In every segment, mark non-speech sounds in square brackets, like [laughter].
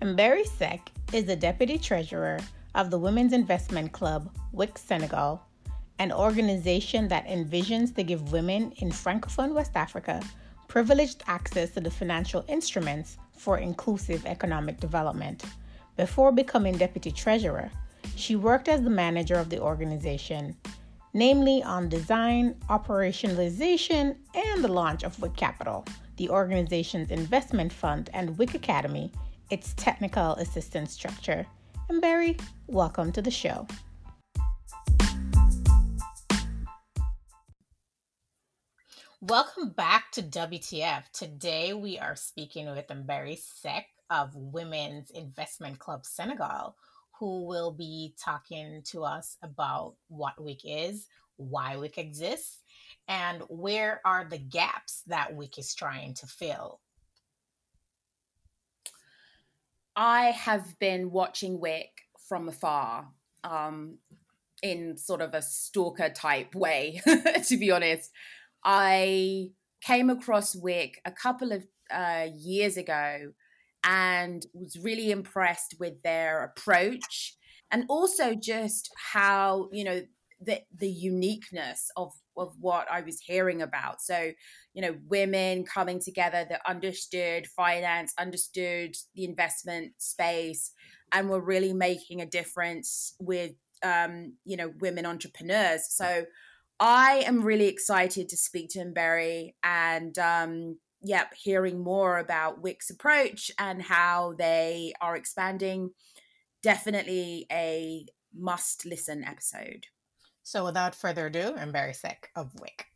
Mberry Seck is the Deputy Treasurer of the Women's Investment Club, WIC Senegal, an organization that envisions to give women in Francophone West Africa privileged access to the financial instruments for inclusive economic development. Before becoming Deputy Treasurer, she worked as the manager of the organization, namely on design, operationalization, and the launch of WIC Capital, the organization's investment fund, and WIC Academy, its technical assistance structure. Mberry, welcome to the show. Welcome back to WTF. Today we are speaking with Mberry Seck of Women's Investment Club Senegal, who will be talking to us about what WIC is, why WIC exists, and where are the gaps that WIC is trying to fill. I have been watching WIC from afar um, in sort of a stalker type way, [laughs] to be honest. I came across WIC a couple of uh, years ago and was really impressed with their approach and also just how you know the the uniqueness of of what I was hearing about. So, you know, women coming together that understood finance, understood the investment space, and were really making a difference with um, you know, women entrepreneurs. So I am really excited to speak to Mberry and um, yep, hearing more about WIC's approach and how they are expanding. Definitely a must listen episode. So without further ado, Mberry Seck of WIC.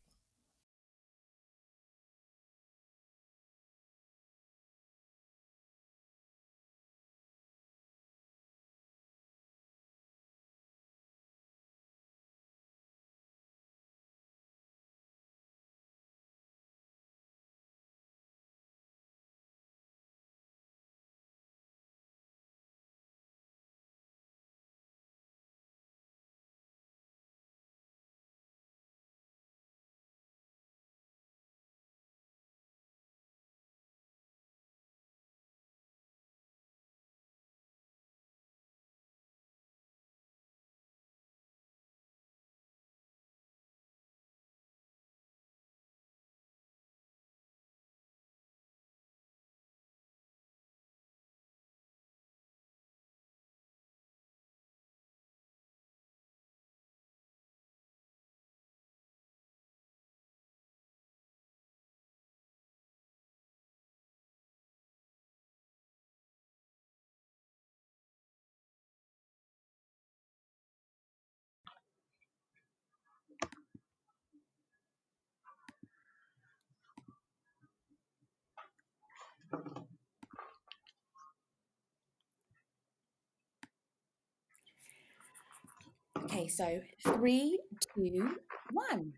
Okay, so three, two, one.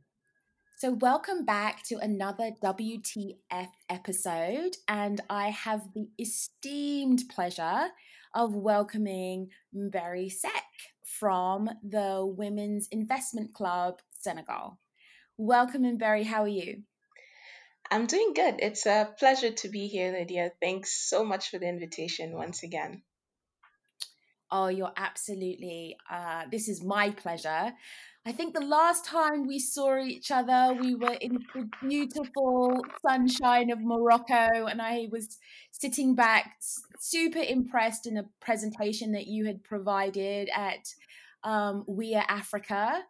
So, welcome back to another WTF episode, and I have the esteemed pleasure of welcoming Mberry Seck from the Women's Investment Club Senegal. Welcome, Mberry. How are you? I'm doing good. It's a pleasure to be here, Lydia. Thanks so much for the invitation once again. Oh, you're absolutely, uh, this is my pleasure. I think the last time we saw each other, we were in the beautiful sunshine of Morocco, and I was sitting back, super impressed in a presentation that you had provided at um, We Are Africa.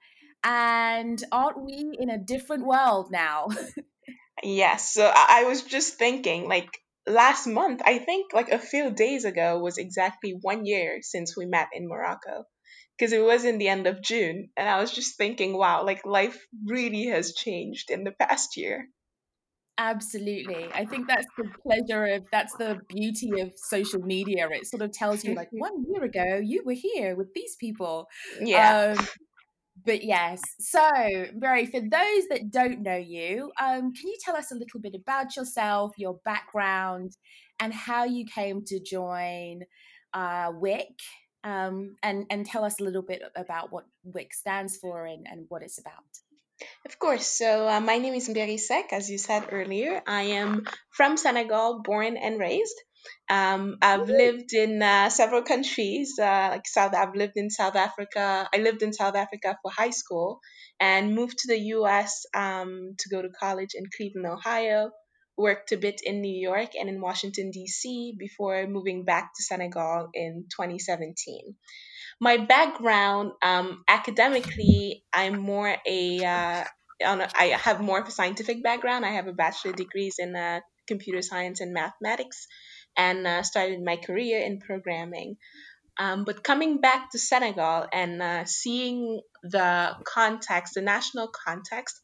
And aren't we in a different world now? [laughs] yes. So I was just thinking, like, last month, I think like a few days ago was exactly one year since we met in Morocco because it was in the end of June. And I was just thinking, wow, like life really has changed in the past year. Absolutely. I think that's the pleasure of that's the beauty of social media. It sort of tells you like [laughs] one year ago you were here with these people. Yeah. Um, but yes, so Mberry, for those that don't know you, um, can you tell us a little bit about yourself, your background, and how you came to join uh, WIC? Um, and and tell us a little bit about what WIC stands for and, and what it's about. Of course. So uh, my name is Mberry Seck, as you said earlier. I am from Senegal, born and raised. Um, I've lived in uh, several countries, uh, like South. I've lived in South Africa. I lived in South Africa for high school, and moved to the U.S. Um, to go to college in Cleveland, Ohio. Worked a bit in New York and in Washington D.C. before moving back to Senegal in 2017 my background um, academically i'm more a uh, on a, I have more of a scientific background i have a bachelor degrees in uh, computer science and mathematics and uh, started my career in programming um, but coming back to senegal and uh, seeing the context the national context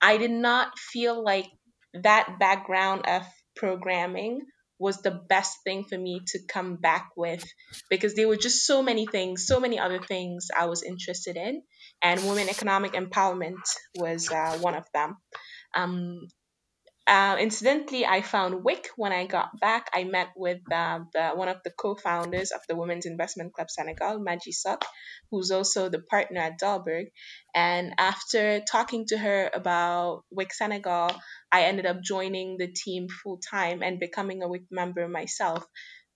I did not feel like that background of programming was the best thing for me to come back with because there were just so many things, so many other things I was interested in, and women economic empowerment was uh, one of them. Um, uh, incidentally, I found WIC when I got back. I met with uh, the, one of the co-founders of the Women's Investment Club Senegal, Maji Sok, who's also the partner at Dalberg. And after talking to her about WIC Senegal, I ended up joining the team full time and becoming a WIC member myself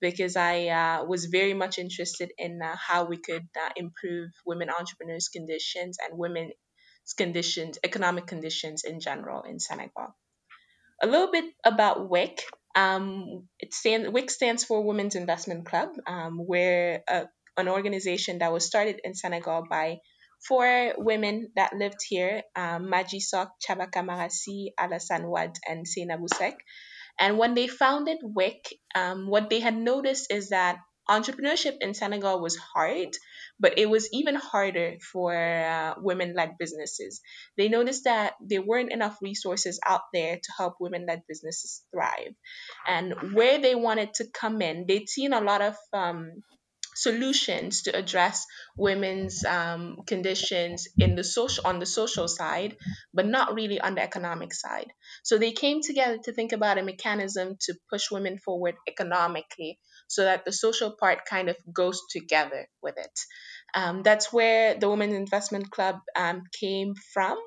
because I uh, was very much interested in uh, how we could uh, improve women entrepreneurs' conditions and women's conditions, economic conditions in general in Senegal a little bit about WIC. Um, it stand, WIC stands for Women's Investment Club. Um, we're a, an organization that was started in Senegal by four women that lived here um, Maji Sok, Chabaka Marasi, Alassane Wad, and Sina Busek. And when they founded WIC, um, what they had noticed is that entrepreneurship in Senegal was hard, but it was even harder for uh, women led businesses. They noticed that there weren't enough resources out there to help women led businesses thrive. And where they wanted to come in, they'd seen a lot of um, solutions to address women's um, conditions in the social on the social side, but not really on the economic side. So they came together to think about a mechanism to push women forward economically, so that the social part kind of goes together with it. Um, that's where the Women's Investment Club um, came from.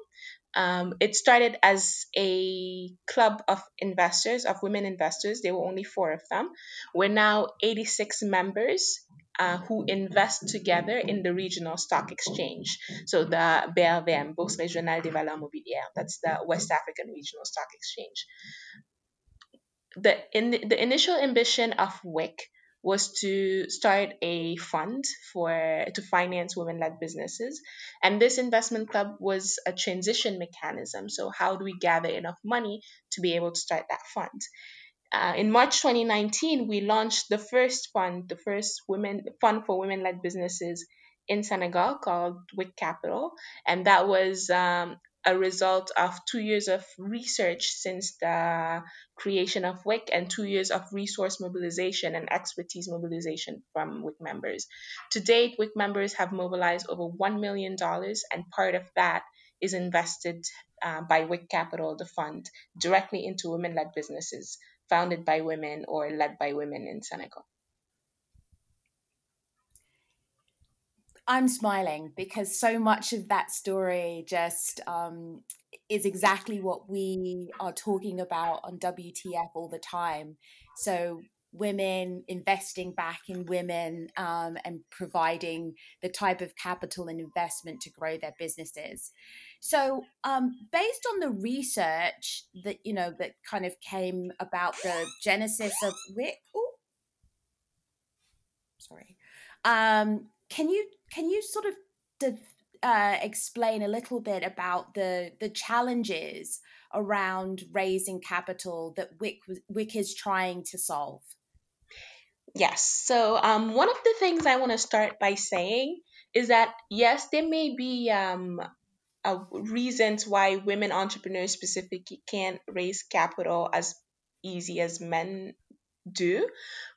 Um, it started as a club of investors, of women investors. There were only four of them. We're now 86 members uh, who invest together in the regional stock exchange. So the BRVM, Bourse Régionale des Valeurs Mobilières, that's the West African Regional Stock Exchange. The, in the, the initial ambition of WIC was to start a fund for to finance women-led businesses. And this investment club was a transition mechanism. So how do we gather enough money to be able to start that fund? Uh, in March 2019, we launched the first fund, the first women fund for women-led businesses in Senegal called WIC Capital, and that was um, a result of two years of research since the creation of WIC and two years of resource mobilization and expertise mobilization from WIC members. To date, WIC members have mobilized over $1 million, and part of that is invested uh, by WIC Capital, the fund, directly into women led businesses founded by women or led by women in Senegal? I'm smiling because so much of that story just um, is exactly what we are talking about on WTF all the time. So, women investing back in women um, and providing the type of capital and investment to grow their businesses. So, um, based on the research that you know that kind of came about the genesis of WIC, sorry, um, can you can you sort of uh, explain a little bit about the the challenges around raising capital that WIC WIC is trying to solve? Yes. So um, one of the things I want to start by saying is that yes, there may be um, reasons why women entrepreneurs specifically can't raise capital as easy as men do,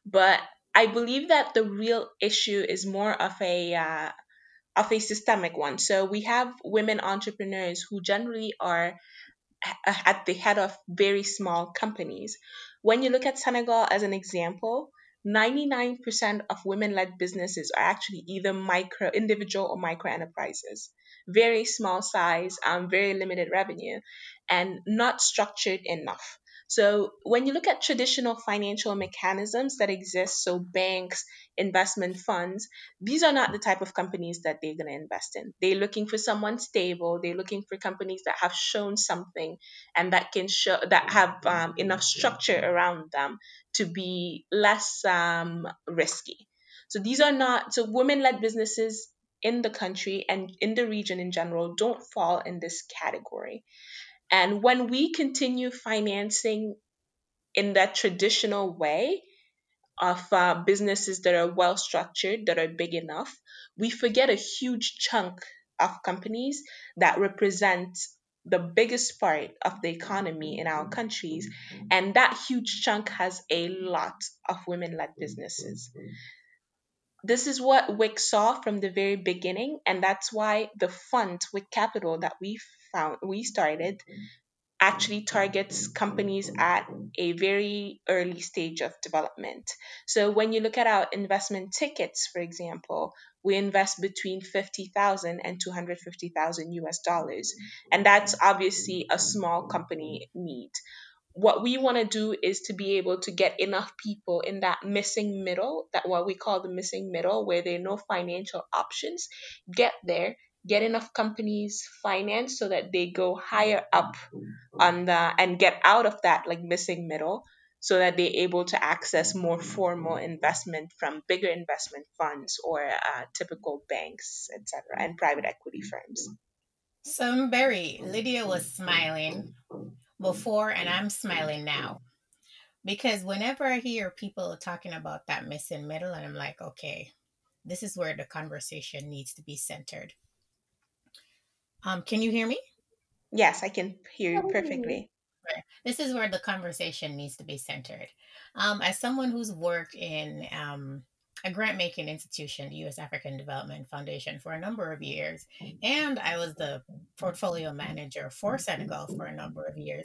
but I believe that the real issue is more of a uh, of a systemic one. So we have women entrepreneurs who generally are at the head of very small companies. When you look at Senegal as an example, 99% of women led businesses are actually either micro, individual or micro enterprises. Very small size, um, very limited revenue, and not structured enough. So when you look at traditional financial mechanisms that exist, so banks, investment funds, these are not the type of companies that they're going to invest in. They're looking for someone stable. They're looking for companies that have shown something and that can show that have um, enough structure around them to be less um, risky. So these are not so women-led businesses in the country and in the region in general don't fall in this category. And when we continue financing in that traditional way of uh, businesses that are well structured, that are big enough, we forget a huge chunk of companies that represent the biggest part of the economy in our countries. And that huge chunk has a lot of women led businesses. This is what WIC saw from the very beginning, and that's why the fund WIC Capital that we found we started mm-hmm. actually targets companies at a very early stage of development. So when you look at our investment tickets, for example, we invest between 50,000 and 250,000 US dollars. And that's obviously a small company need. What we want to do is to be able to get enough people in that missing middle, that what we call the missing middle, where there are no financial options, get there get enough companies financed so that they go higher up on the and get out of that like missing middle so that they're able to access more formal investment from bigger investment funds or uh, typical banks etc and private equity firms. So Berry, lydia was smiling before and i'm smiling now. Because whenever i hear people talking about that missing middle and i'm like okay this is where the conversation needs to be centered um, can you hear me? Yes, I can hear you perfectly. This is where the conversation needs to be centered. Um, as someone who's worked in um, a grant making institution, the U.S. African Development Foundation, for a number of years. Oh. And I was the portfolio manager for Senegal for a number of years,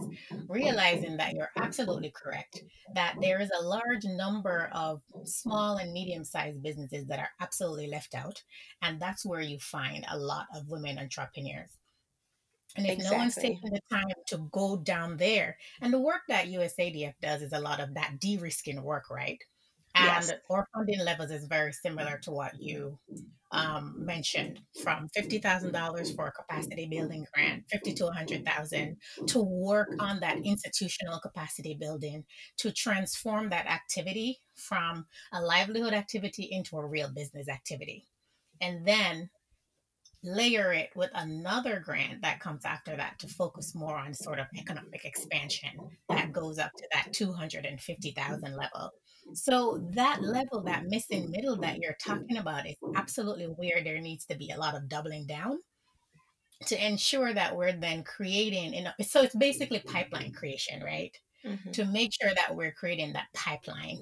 realizing that you're absolutely correct, that there is a large number of small and medium sized businesses that are absolutely left out. And that's where you find a lot of women entrepreneurs. And if exactly. no one's taking the time to go down there, and the work that USADF does is a lot of that de risking work, right? And yes. our funding levels is very similar to what you um, mentioned, from fifty thousand dollars for a capacity building grant, fifty to a hundred thousand, to work on that institutional capacity building, to transform that activity from a livelihood activity into a real business activity, and then layer it with another grant that comes after that to focus more on sort of economic expansion that goes up to that 250,000 level. So that mm-hmm. level, that missing mm-hmm. middle that mm-hmm. you're talking about is absolutely where there needs to be a lot of doubling down to ensure that we're then creating, you know, so it's basically pipeline creation, right? Mm-hmm. To make sure that we're creating that pipeline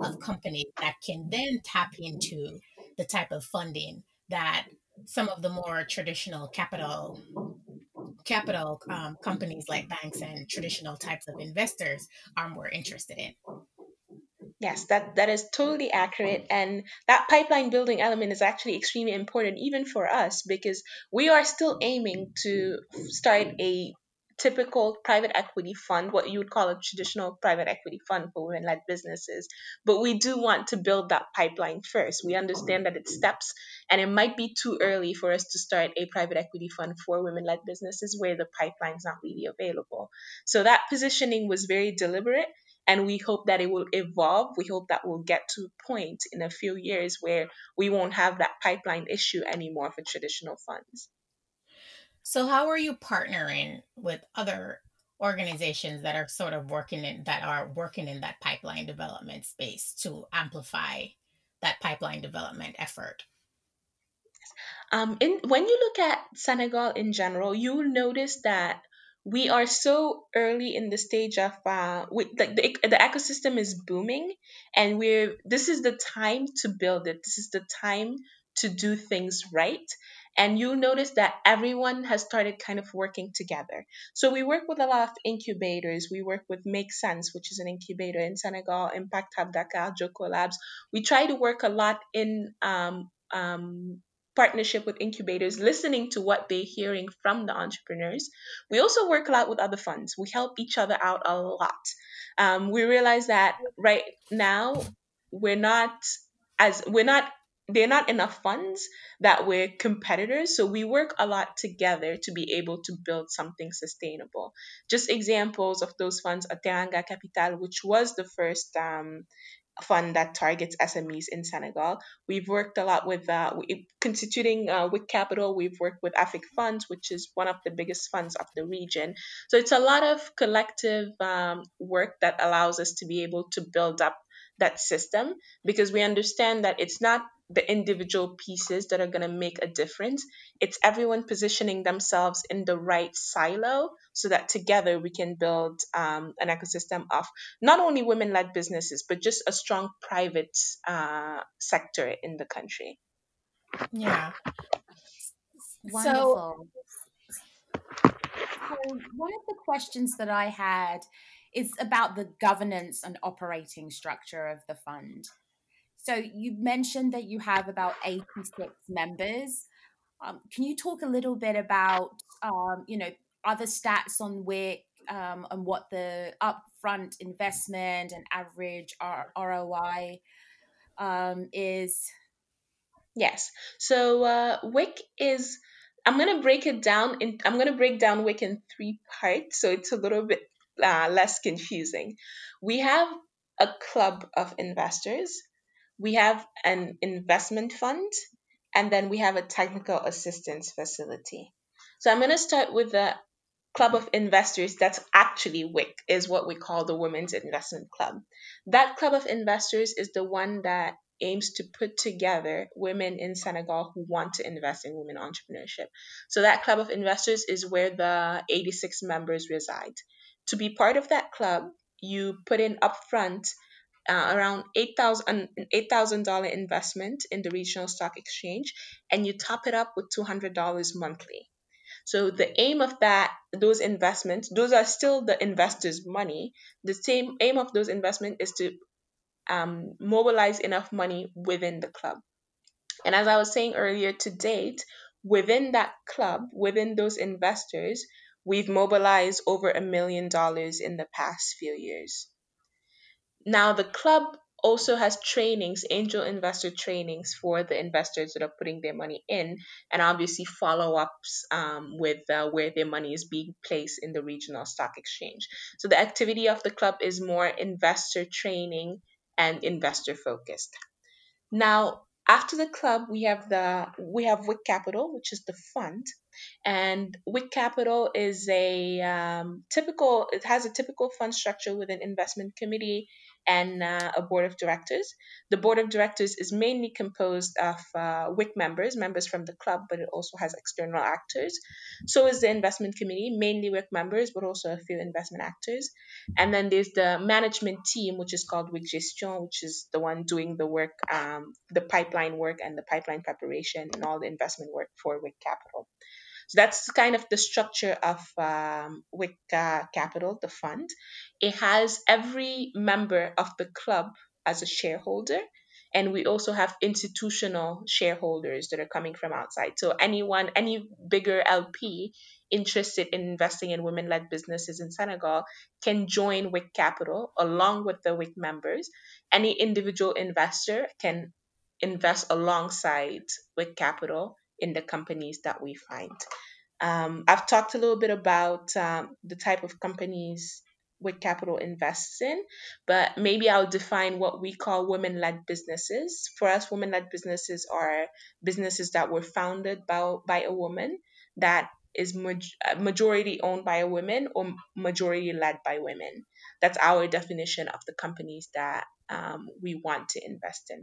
of companies that can then tap into the type of funding that some of the more traditional capital capital um, companies like banks and traditional types of investors are more interested in. Yes, that, that is totally accurate. Mm-hmm. And that pipeline building element is actually extremely important, even for us, because we are still aiming to start a typical private equity fund, what you would call a traditional private equity fund for women led businesses. But we do want to build that pipeline first. We understand that it's steps, and it might be too early for us to start a private equity fund for women led businesses where the pipeline's not really available. So that positioning was very deliberate. And we hope that it will evolve. We hope that we'll get to a point in a few years where we won't have that pipeline issue anymore for traditional funds. So, how are you partnering with other organizations that are sort of working in that are working in that pipeline development space to amplify that pipeline development effort? Um, in when you look at Senegal in general, you will notice that we are so early in the stage of uh, we, the, the, the ecosystem is booming, and we're this is the time to build it. This is the time to do things right. And you'll notice that everyone has started kind of working together. So we work with a lot of incubators. We work with Make Sense, which is an incubator in Senegal, Impact Hub Dakar, Jokkolabs. We try to work a lot in um, um, partnership with incubators, listening to what they're hearing from the entrepreneurs. We also work a lot with other funds. We help each other out a lot. Um, we realize that right now we're not as we're not they're not enough funds that we're competitors so we work a lot together to be able to build something sustainable just examples of those funds are Teranga Capital which was the first um, fund that targets SMEs in Senegal. We've worked a lot with uh, constituting uh, with capital. We've worked with Afric Funds, which is one of the biggest funds of the region. So it's a lot of collective um, work that allows us to be able to build up that system because we understand that it's not the individual pieces that are going to make a difference. It's everyone positioning themselves in the right silo so that together we can build um, an ecosystem of not only women led businesses, but just a strong private uh, sector in the country. Yeah. Wonderful. So, so, one of the questions that I had is about the governance and operating structure of the fund. So you mentioned that you have about 86 members. Um, can you talk a little bit about, um, you know, other stats on WIC um, and what the upfront investment and average R- ROI um, is? Yes. So uh, WIC is. I'm gonna break it down. In, I'm gonna break down WIC in three parts, so it's a little bit uh, less confusing. We have a club of investors we have an investment fund, and then we have a technical assistance facility. So I'm going to start with the club of investors that's actually WIC, is what we call the Women's Investment Club. That club of investors is the one that aims to put together women in Senegal who want to invest in women entrepreneurship. So that club of investors is where the 86 members reside. To be part of that club, you put in upfront uh, around $8,000 $8, investment in the regional stock exchange and you top it up with $200 monthly. So the aim of that, those investments, those are still the investors' money. The same aim of those investments is to um, mobilize enough money within the club. And as I was saying earlier, to date, within that club, within those investors, we've mobilized over a million dollars in the past few years. Now, the club also has trainings, angel investor trainings for the investors that are putting their money in, and obviously follow ups um, with uh, where their money is being placed in the regional stock exchange. So, the activity of the club is more investor training and investor focused. Now, after the club, we have the we have WIC Capital, which is the fund, and WIC Capital is a um, typical. It has a typical fund structure with an investment committee and uh, a board of directors. The board of directors is mainly composed of uh, WIC members, members from the club, but it also has external actors. So is the investment committee, mainly WIC members, but also a few investment actors. And then there's the management team, which is called WIC Gestion, which is the one doing the work, um, the pipeline work and the pipeline preparation and all the investment work for WIC Capital. So that's kind of the structure of um, WIC uh, Capital, the fund. It has every member of the club as a shareholder. And we also have institutional shareholders that are coming from outside. So anyone, any bigger LP interested in investing in women-led businesses in Senegal can join WIC Capital along with the WIC members. Any individual investor can invest alongside WIC Capital in the companies that we find. Um, I've talked a little bit about um, the type of companies WIC Capital invests in, but maybe I'll define what we call women led businesses. For us, women led businesses are businesses that were founded by, by a woman that is uh, majority owned by a woman or majority led by women. That's our definition of the companies that um, we want to invest in.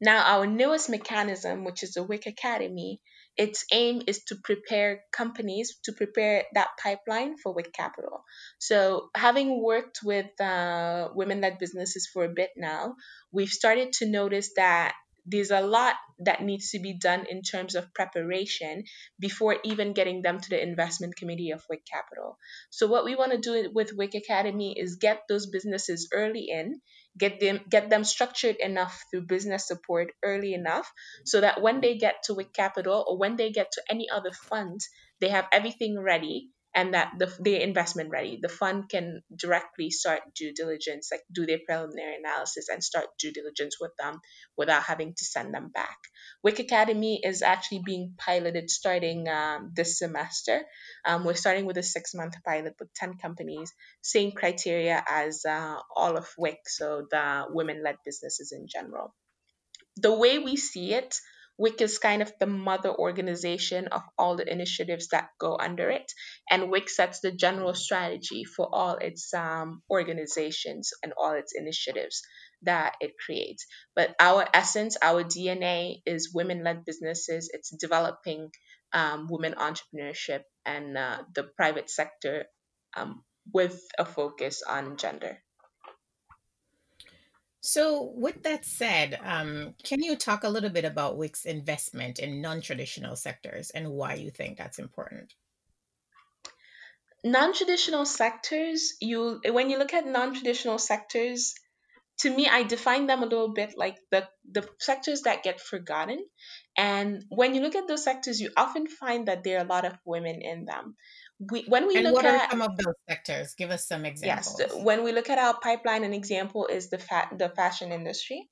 Now, our newest mechanism, which is the WIC Academy, its aim is to prepare companies to prepare that pipeline for WIC Capital. So, having worked with uh, women led businesses for a bit now, we've started to notice that there's a lot that needs to be done in terms of preparation before even getting them to the investment committee of WIC Capital. So what we want to do with WIC Academy is get those businesses early in, get them get them structured enough through business support early enough so that when they get to WIC Capital or when they get to any other fund, they have everything ready and that the, the investment ready. The fund can directly start due diligence, like do their preliminary analysis and start due diligence with them without having to send them back. WIC Academy is actually being piloted starting um, this semester. Um, we're starting with a six month pilot with 10 companies, same criteria as uh, all of WIC, so the women led businesses in general. The way we see it, WIC is kind of the mother organization of all the initiatives that go under it, and WIC sets the general strategy for all its um, organizations and all its initiatives that it creates. But our essence, our DNA is women led businesses, it's developing um, women entrepreneurship and uh, the private sector um, with a focus on gender. So, with that said, um, can you talk a little bit about WIC's investment in non-traditional sectors and why you think that's important? Non-traditional sectors, you when you look at non-traditional sectors, to me, I define them a little bit like the the sectors that get forgotten. And when you look at those sectors, you often find that there are a lot of women in them. We, when we And look what are at some of those sectors? Give us some examples Yes, when we look at our pipeline, an example is the fa- the fashion industry.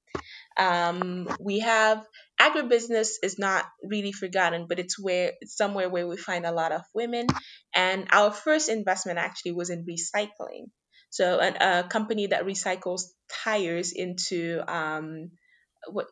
Um, we have agribusiness is not really forgotten, but it's where it's somewhere where we find a lot of women. And our first investment actually was in recycling. So an, a company that recycles tires into um, what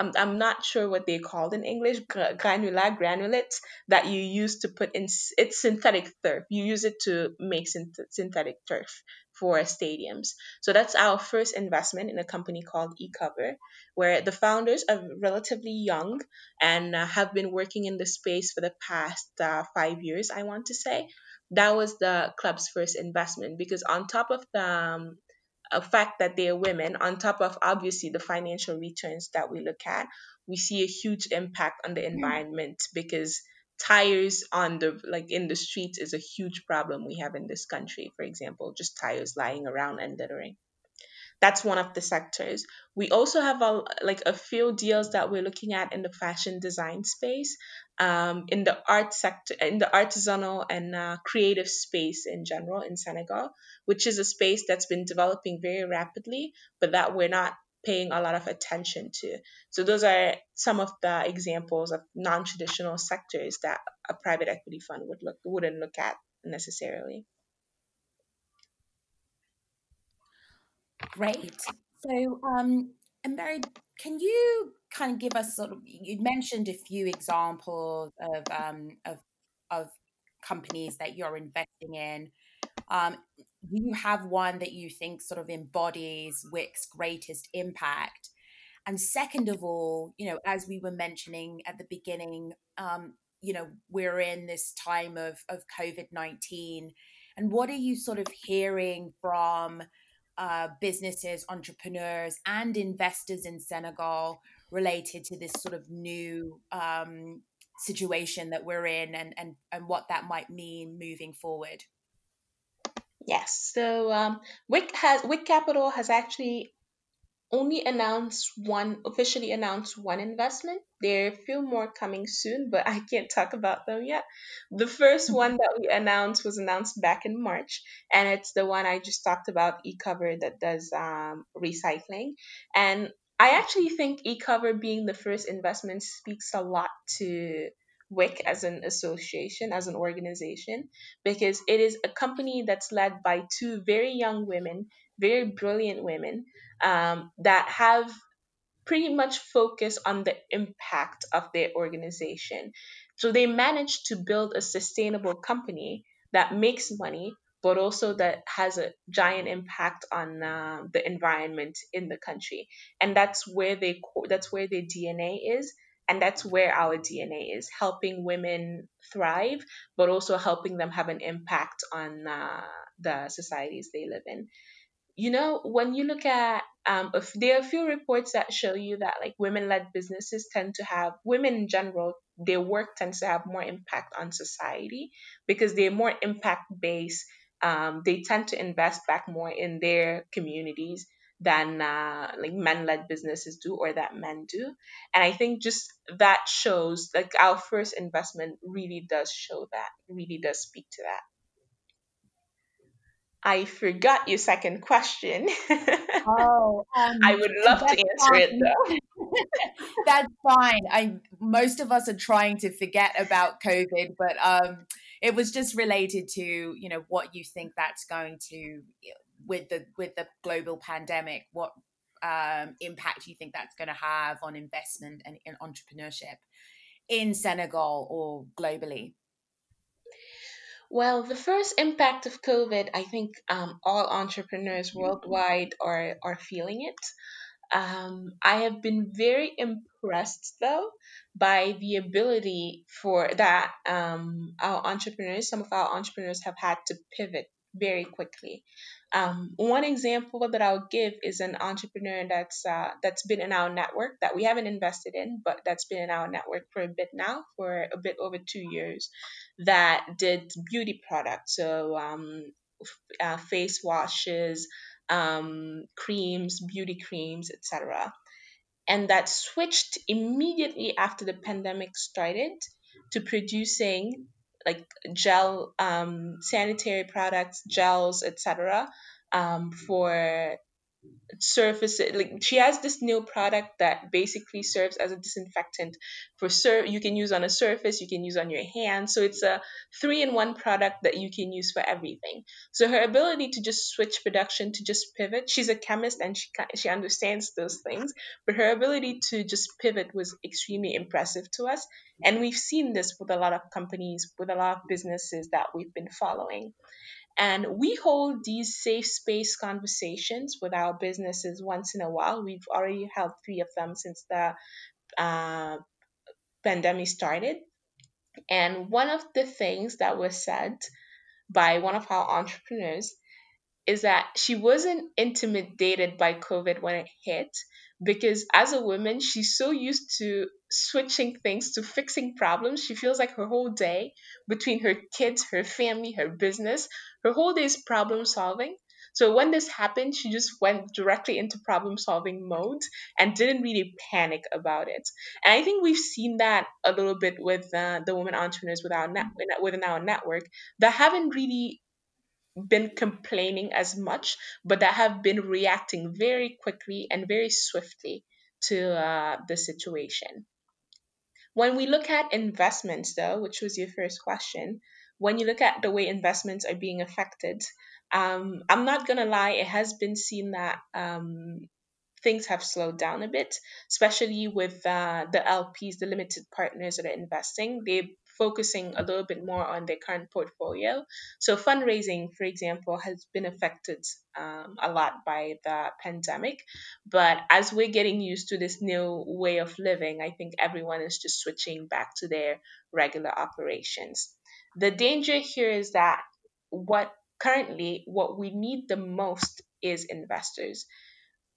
I'm, I'm not sure what they called in English, gra- granular, granulates that you use to put in, it's synthetic turf. You use it to make synth- synthetic turf for stadiums. So that's our first investment in a company called eCover, where the founders are relatively young and uh, have been working in the space for the past uh, five years, I want to say. That was the club's first investment because on top of the um, a fact that they are women, on top of obviously the financial returns that we look at, we see a huge impact on the hmm. environment because tires on the like in the streets is a huge problem we have in this country. For example just tires lying around and littering that's one of the sectors. We also have a like a few deals that we're looking at in the fashion design space, um, in the art sector, in the artisanal and uh, creative space in general in Senegal, which is a space that's been developing very rapidly, but that we're not paying a lot of attention to. So those are some of the examples of non-traditional sectors that a private equity fund would look wouldn't look at necessarily. Great. So, um, and Mary, can you kind of give us sort of, you mentioned a few examples of, um, of, of companies that you're investing in. Um, do you have one that you think sort of embodies WIC's greatest impact? And second of all, you know, as we were mentioning at the beginning, um, you know, we're in this time of, of COVID 19. And what are you sort of hearing from uh, businesses, entrepreneurs, and investors in Senegal related to this sort of new um, situation that we're in and, and, and what that might mean moving forward? Yes. So um, WIC has WIC Capital has actually only announced one, officially announced one investment. There are a few more coming soon, but I can't talk about them yet. The first one that we announced was announced back in March, and it's the one I just talked about, eCover, that does um, recycling. And I actually think eCover being the first investment speaks a lot to WIC as an association, as an organization, because it is a company that's led by two very young women, very brilliant women um, that have pretty much focused on the impact of their organization. So they managed to build a sustainable company that makes money, but also that has a giant impact on uh, the environment in the country. And that's where they that's where their DNA is. And that's where our DNA is helping women thrive, but also helping them have an impact on uh, the societies they live in you know, when you look at um, if there are a few reports that show you that like women-led businesses tend to have women in general, their work tends to have more impact on society because they're more impact-based. Um, they tend to invest back more in their communities than uh, like men-led businesses do or that men do. And I think just that shows like our first investment really does show that, really does speak to that. I forgot your second question. [laughs] Oh, um, I would love to answer it though. [laughs] [laughs] That's fine. I most of us are trying to forget about COVID, but um, it was just related to you know what you think that's going to with the with the global pandemic. What um, impact do you think that's going to have on investment and in entrepreneurship in Senegal or globally? Well, the first impact of COVID, I think um, all entrepreneurs worldwide are, are feeling it. Um, I have been very impressed though by the ability for that um, our entrepreneurs, some of our entrepreneurs have had to pivot very quickly. Um, one example that I'll give is an entrepreneur that's uh, that's been in our network that we haven't invested in, but that's been in our network for a bit now, for a bit over two years, that did beauty products, so um, uh, face washes, um, creams, beauty creams, etc. And that switched immediately after the pandemic started to producing like gel, um, sanitary products, gels, etc. Um, for surface like she has this new product that basically serves as a disinfectant for sur- you can use on a surface you can use on your hand so it's a three in one product that you can use for everything. So her ability to just switch production to just pivot she's a chemist and she she understands those things but her ability to just pivot was extremely impressive to us and we've seen this with a lot of companies with a lot of businesses that we've been following and we hold these safe space conversations with our businesses once in a while. We've already held three of them since the uh, pandemic started. And one of the things that was said by one of our entrepreneurs is that she wasn't intimidated by COVID when it hit because as a woman, she's so used to switching things to fixing problems. She feels like her whole day, between her kids, her family, her business, her whole day is problem solving. So when this happened, she just went directly into problem solving mode and didn't really panic about it. And I think we've seen that a little bit with uh, the women entrepreneurs with our net, within our network that haven't really been complaining as much, but that have been reacting very quickly and very swiftly to uh, the situation. When we look at investments, though, which was your first question, when you look at the way investments are being affected, um, I'm not gonna lie, it has been seen that um, things have slowed down a bit, especially with uh, the LPs, the limited partners that are investing. They're focusing a little bit more on their current portfolio. So, fundraising, for example, has been affected um, a lot by the pandemic. But as we're getting used to this new way of living, I think everyone is just switching back to their regular operations. The danger here is that what currently what we need the most is investors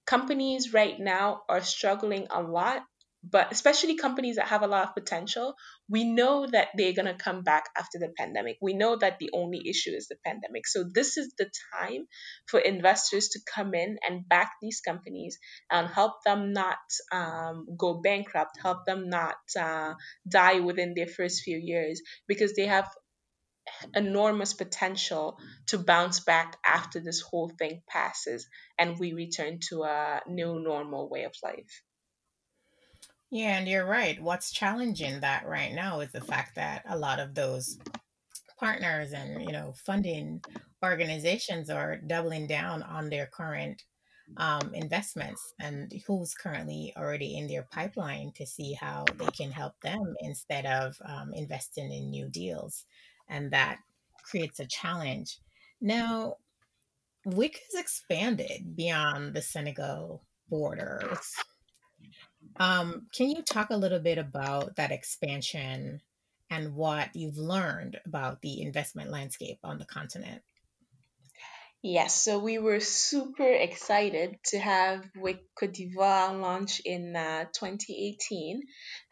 companies right now are struggling a lot, but especially companies that have a lot of potential, we know that they're going to come back after the pandemic. We know that the only issue is the pandemic. So, this is the time for investors to come in and back these companies and help them not um, go bankrupt, help them not uh, die within their first few years because they have enormous potential to bounce back after this whole thing passes and we return to a new normal way of life. Yeah, and you're right. What's challenging that right now is the fact that a lot of those partners and you know funding organizations are doubling down on their current um, investments and who's currently already in their pipeline to see how they can help them instead of um, investing in new deals. And that creates a challenge. Now wic has expanded beyond the senegal borders um, can you talk a little bit about that expansion and what you've learned about the investment landscape on the continent? Yes, so we were super excited to have WIC Cote d'Ivoire launch in uh, 2018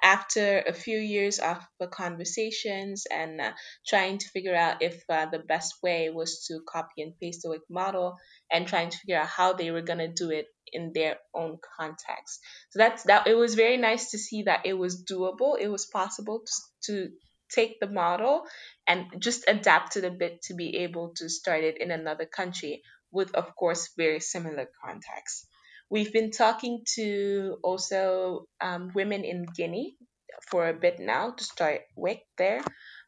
after a few years of uh, conversations and uh, trying to figure out if uh, the best way was to copy and paste the WIC model and trying to figure out how they were going to do it in their own context. So that's that. It was very nice to see that it was doable. It was possible to, to take the model and just adapted a bit to be able to start it in another country with, of course, very similar contexts. We've been talking to also um, women in Guinea for a bit now to start WIC there.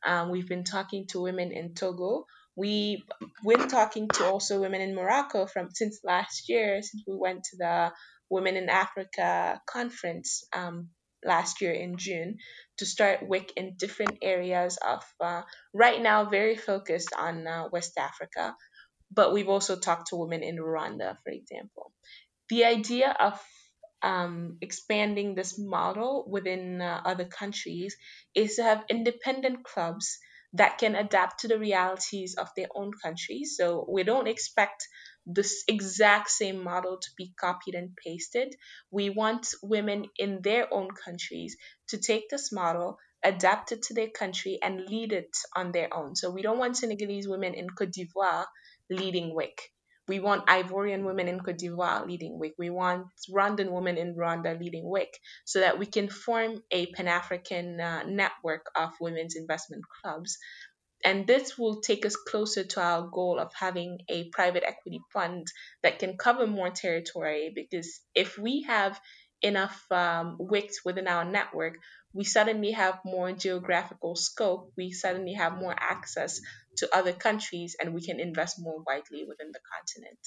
Um, we've been talking to women in Togo. We've been talking to also women in Morocco from since last year, since we went to the Women in Africa conference um, last year in June to start WIC in different areas of, uh, right now, very focused on uh, West Africa. But we've also talked to women in Rwanda, for example. The idea of um, expanding this model within uh, other countries is to have independent clubs that can adapt to the realities of their own countries. So we don't expect this exact same model to be copied and pasted. We want women in their own countries to take this model, adapt it to their country, and lead it on their own. So we don't want Senegalese women in Cote d'Ivoire leading WIC. We want Ivorian women in Cote d'Ivoire leading WIC. We want Rwandan women in Rwanda leading WIC so that we can form a Pan African uh, network of women's investment clubs and this will take us closer to our goal of having a private equity fund that can cover more territory. Because if we have enough um, WICs within our network, we suddenly have more geographical scope, we suddenly have more access to other countries, and we can invest more widely within the continent.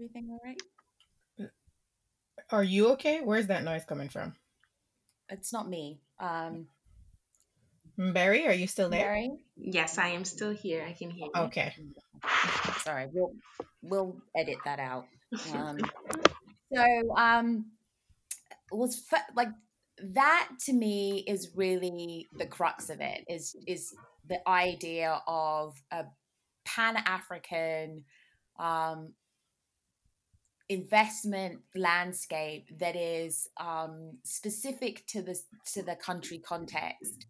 Everything all right? Are you okay? Where's that noise coming from? It's not me. Um, Mberry, are you still there? Mberry? Yes, I am still here. I can hear you. Okay. Sorry, we'll we'll edit that out. [laughs] Um, so um, was like that to me is really the crux of it. Is is the idea of a pan African um, investment landscape that is um, specific to the to the country context,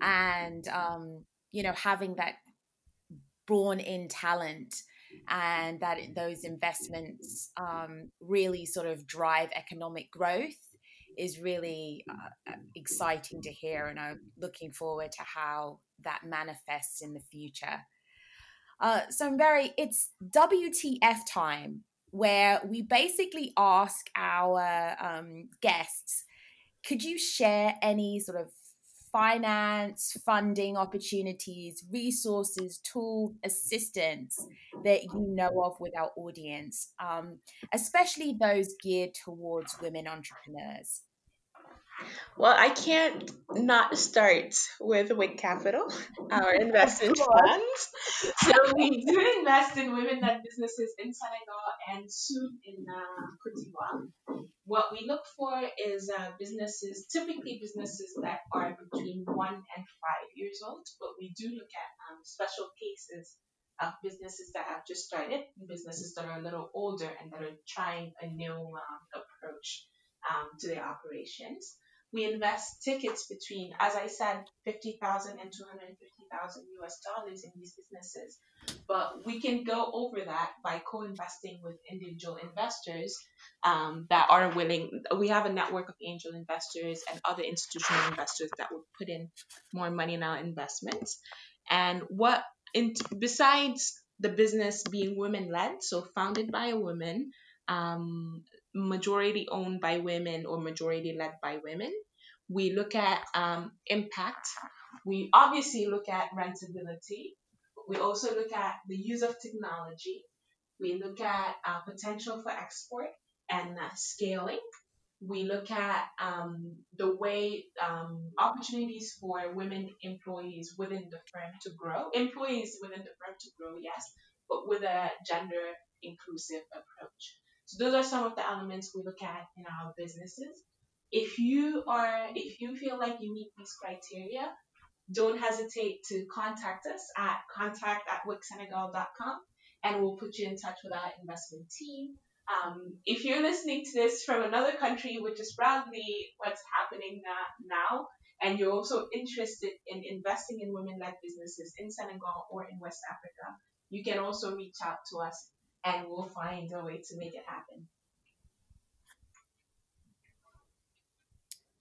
and um, you know having that born in talent and that those investments um, really sort of drive economic growth is really uh, exciting to hear and i'm looking forward to how that manifests in the future. Uh, so i'm very it's wtf time where we basically ask our um, guests could you share any sort of finance, funding opportunities, resources, tool assistance that you know of with our audience, um, especially those geared towards women entrepreneurs? Well, I can't not start with WIC Capital, [laughs] our investment funds. So we do invest in women-led businesses in Senegal and soon in uh, Cote d'Ivoire. What we look for is uh, businesses, typically businesses that are between one and five years old, but we do look at um, special cases of businesses that have just started, businesses that are a little older and that are trying a new um, approach um, to their operations we invest tickets between, as I said, 50,000 and 250,000 US dollars in these businesses. But we can go over that by co-investing with individual investors um, that are willing. We have a network of angel investors and other institutional investors that would put in more money in our investments. And what, in, besides the business being women-led, so founded by a woman, um, majority owned by women or majority led by women. We look at um, impact. We obviously look at rentability. We also look at the use of technology. We look at uh, potential for export and uh, scaling. We look at um, the way um, opportunities for women employees within the firm to grow, employees within the firm to grow, yes, but with a gender inclusive approach. So those are some of the elements we look at in our businesses. If you are, if you feel like you meet these criteria, don't hesitate to contact us at contact at wicsenegal.com and we'll put you in touch with our investment team. Um, if you're listening to this from another country, which is probably what's happening now, and you're also interested in investing in women led businesses in Senegal or in West Africa, you can also reach out to us and we'll find a way to make it happen.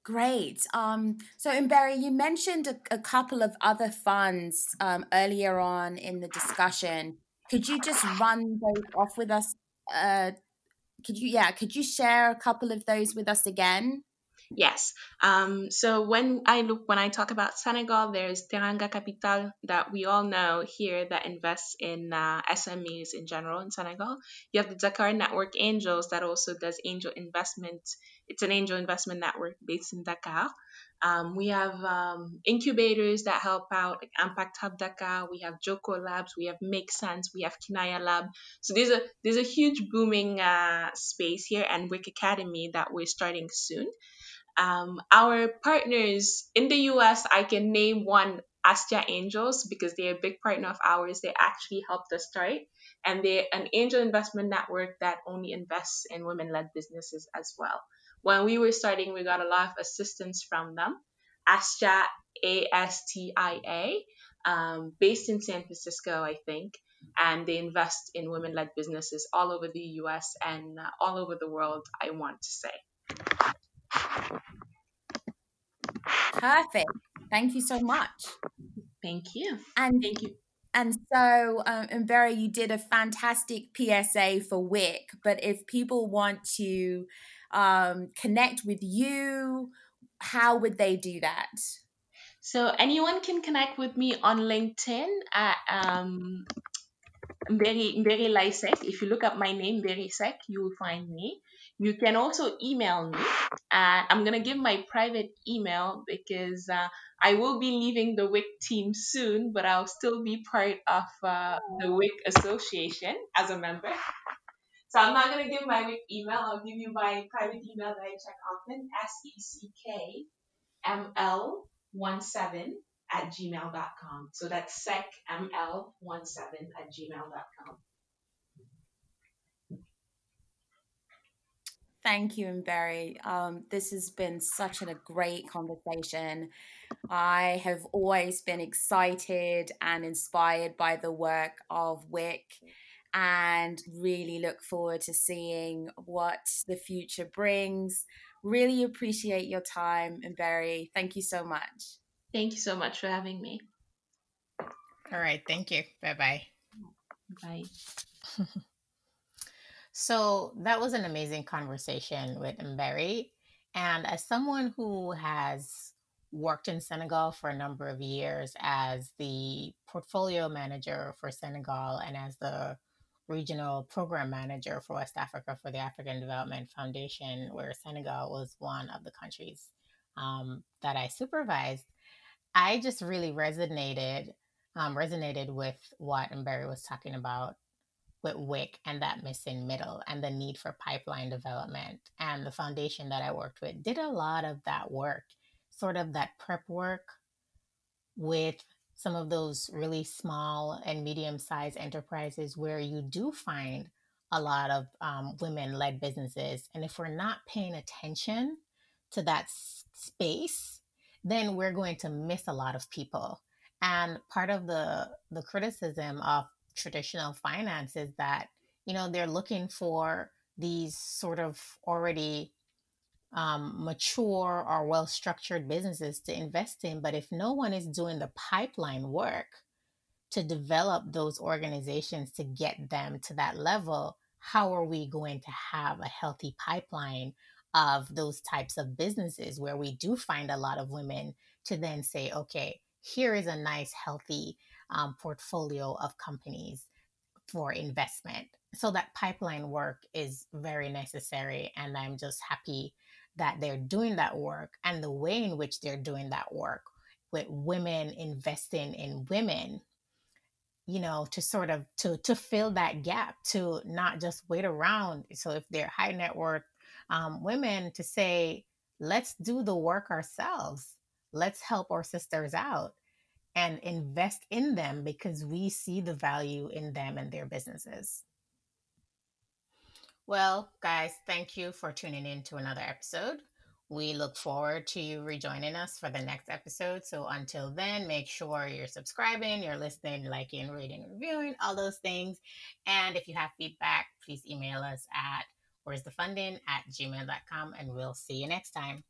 Great. Um, so, Mberry, you mentioned a, a, couple of other funds um, earlier on in the discussion. Could you just run those off with us? Uh, could you, yeah, could you share a couple of those with us again? Yes. Um, so when I look when I talk about Senegal, there's Teranga Capital that we all know here that invests in uh, SMEs in general in Senegal. You have the Dakar Network Angels that also does angel investment. It's an angel investment network based in Dakar. Um, we have um, incubators that help out, like Impact Hub Dakar. We have Jokkolabs. We have Make Sense. We have Kinaya Lab. So there's a there's a huge booming uh, space here, and WIC Academy that we're starting soon. Um, our partners in the US, I can name one Astia Angels because they're a big partner of ours. They actually helped us start, and they're an angel investment network that only invests in women led businesses as well. When we were starting, we got a lot of assistance from them. Astia, A S T I A, um, based in San Francisco, I think, and they invest in women led businesses all over the US and uh, all over the world, I want to say. Perfect. Thank you so much. Thank you. And thank you. And so, um, and Mberry, you did a fantastic PSA for WIC. But if people want to um, connect with you, how would they do that? So anyone can connect with me on LinkedIn at um, Mberry, Mberry Laisek. If you look up my name, Mberry Seck, you will find me. You can also email me. Uh, I'm going to give my private email because uh, I will be leaving the WIC team soon, but I'll still be part of uh, the WIC Association as a member. So I'm not going to give my WIC email. I'll give you my private email that I check often, S-E-C-K-M-L-17 at gmail.com. So that's secml17 at gmail.com. Thank you, Mberry. Um, this has been such a great conversation. I have always been excited and inspired by the work of WIC and really look forward to seeing what the future brings. Really appreciate your time, and Mberry, Thank you so much. Thank you so much for having me. All right. Thank you. Bye-bye. Bye. [laughs] So that was an amazing conversation with Mberry. And as someone who has worked in Senegal for a number of years as the portfolio manager for Senegal and as the regional program manager for West Africa for the African Development Foundation, where Senegal was one of the countries um, that I supervised, I just really resonated um, resonated with what Mberry was talking about with WIC and that missing middle and the need for pipeline development. And the foundation that I worked with did a lot of that work, sort of that prep work with some of those really small and medium sized enterprises where you do find a lot of um, women led businesses. And if we're not paying attention to that s- space, then we're going to miss a lot of people. And part of the the criticism of traditional finance is that you know they're looking for these sort of already um, mature or well structured businesses to invest in but if no one is doing the pipeline work to develop those organizations to get them to that level how are we going to have a healthy pipeline of those types of businesses where we do find a lot of women to then say okay here is a nice healthy um, portfolio of companies for investment. So that pipeline work is very necessary. And I'm just happy that they're doing that work and the way in which they're doing that work with women investing in women you know to sort of to to fill that gap to not just wait around so if they're high net worth um, women to say let's do the work ourselves let's help our sisters out and invest in them because we see the value in them and their businesses well guys thank you for tuning in to another episode we look forward to you rejoining us for the next episode. So until then, make sure you're subscribing, you're listening, liking, reading, reviewing, all those things. And if you have feedback, please email us at where's the funding at gmail.com and we'll see you next time.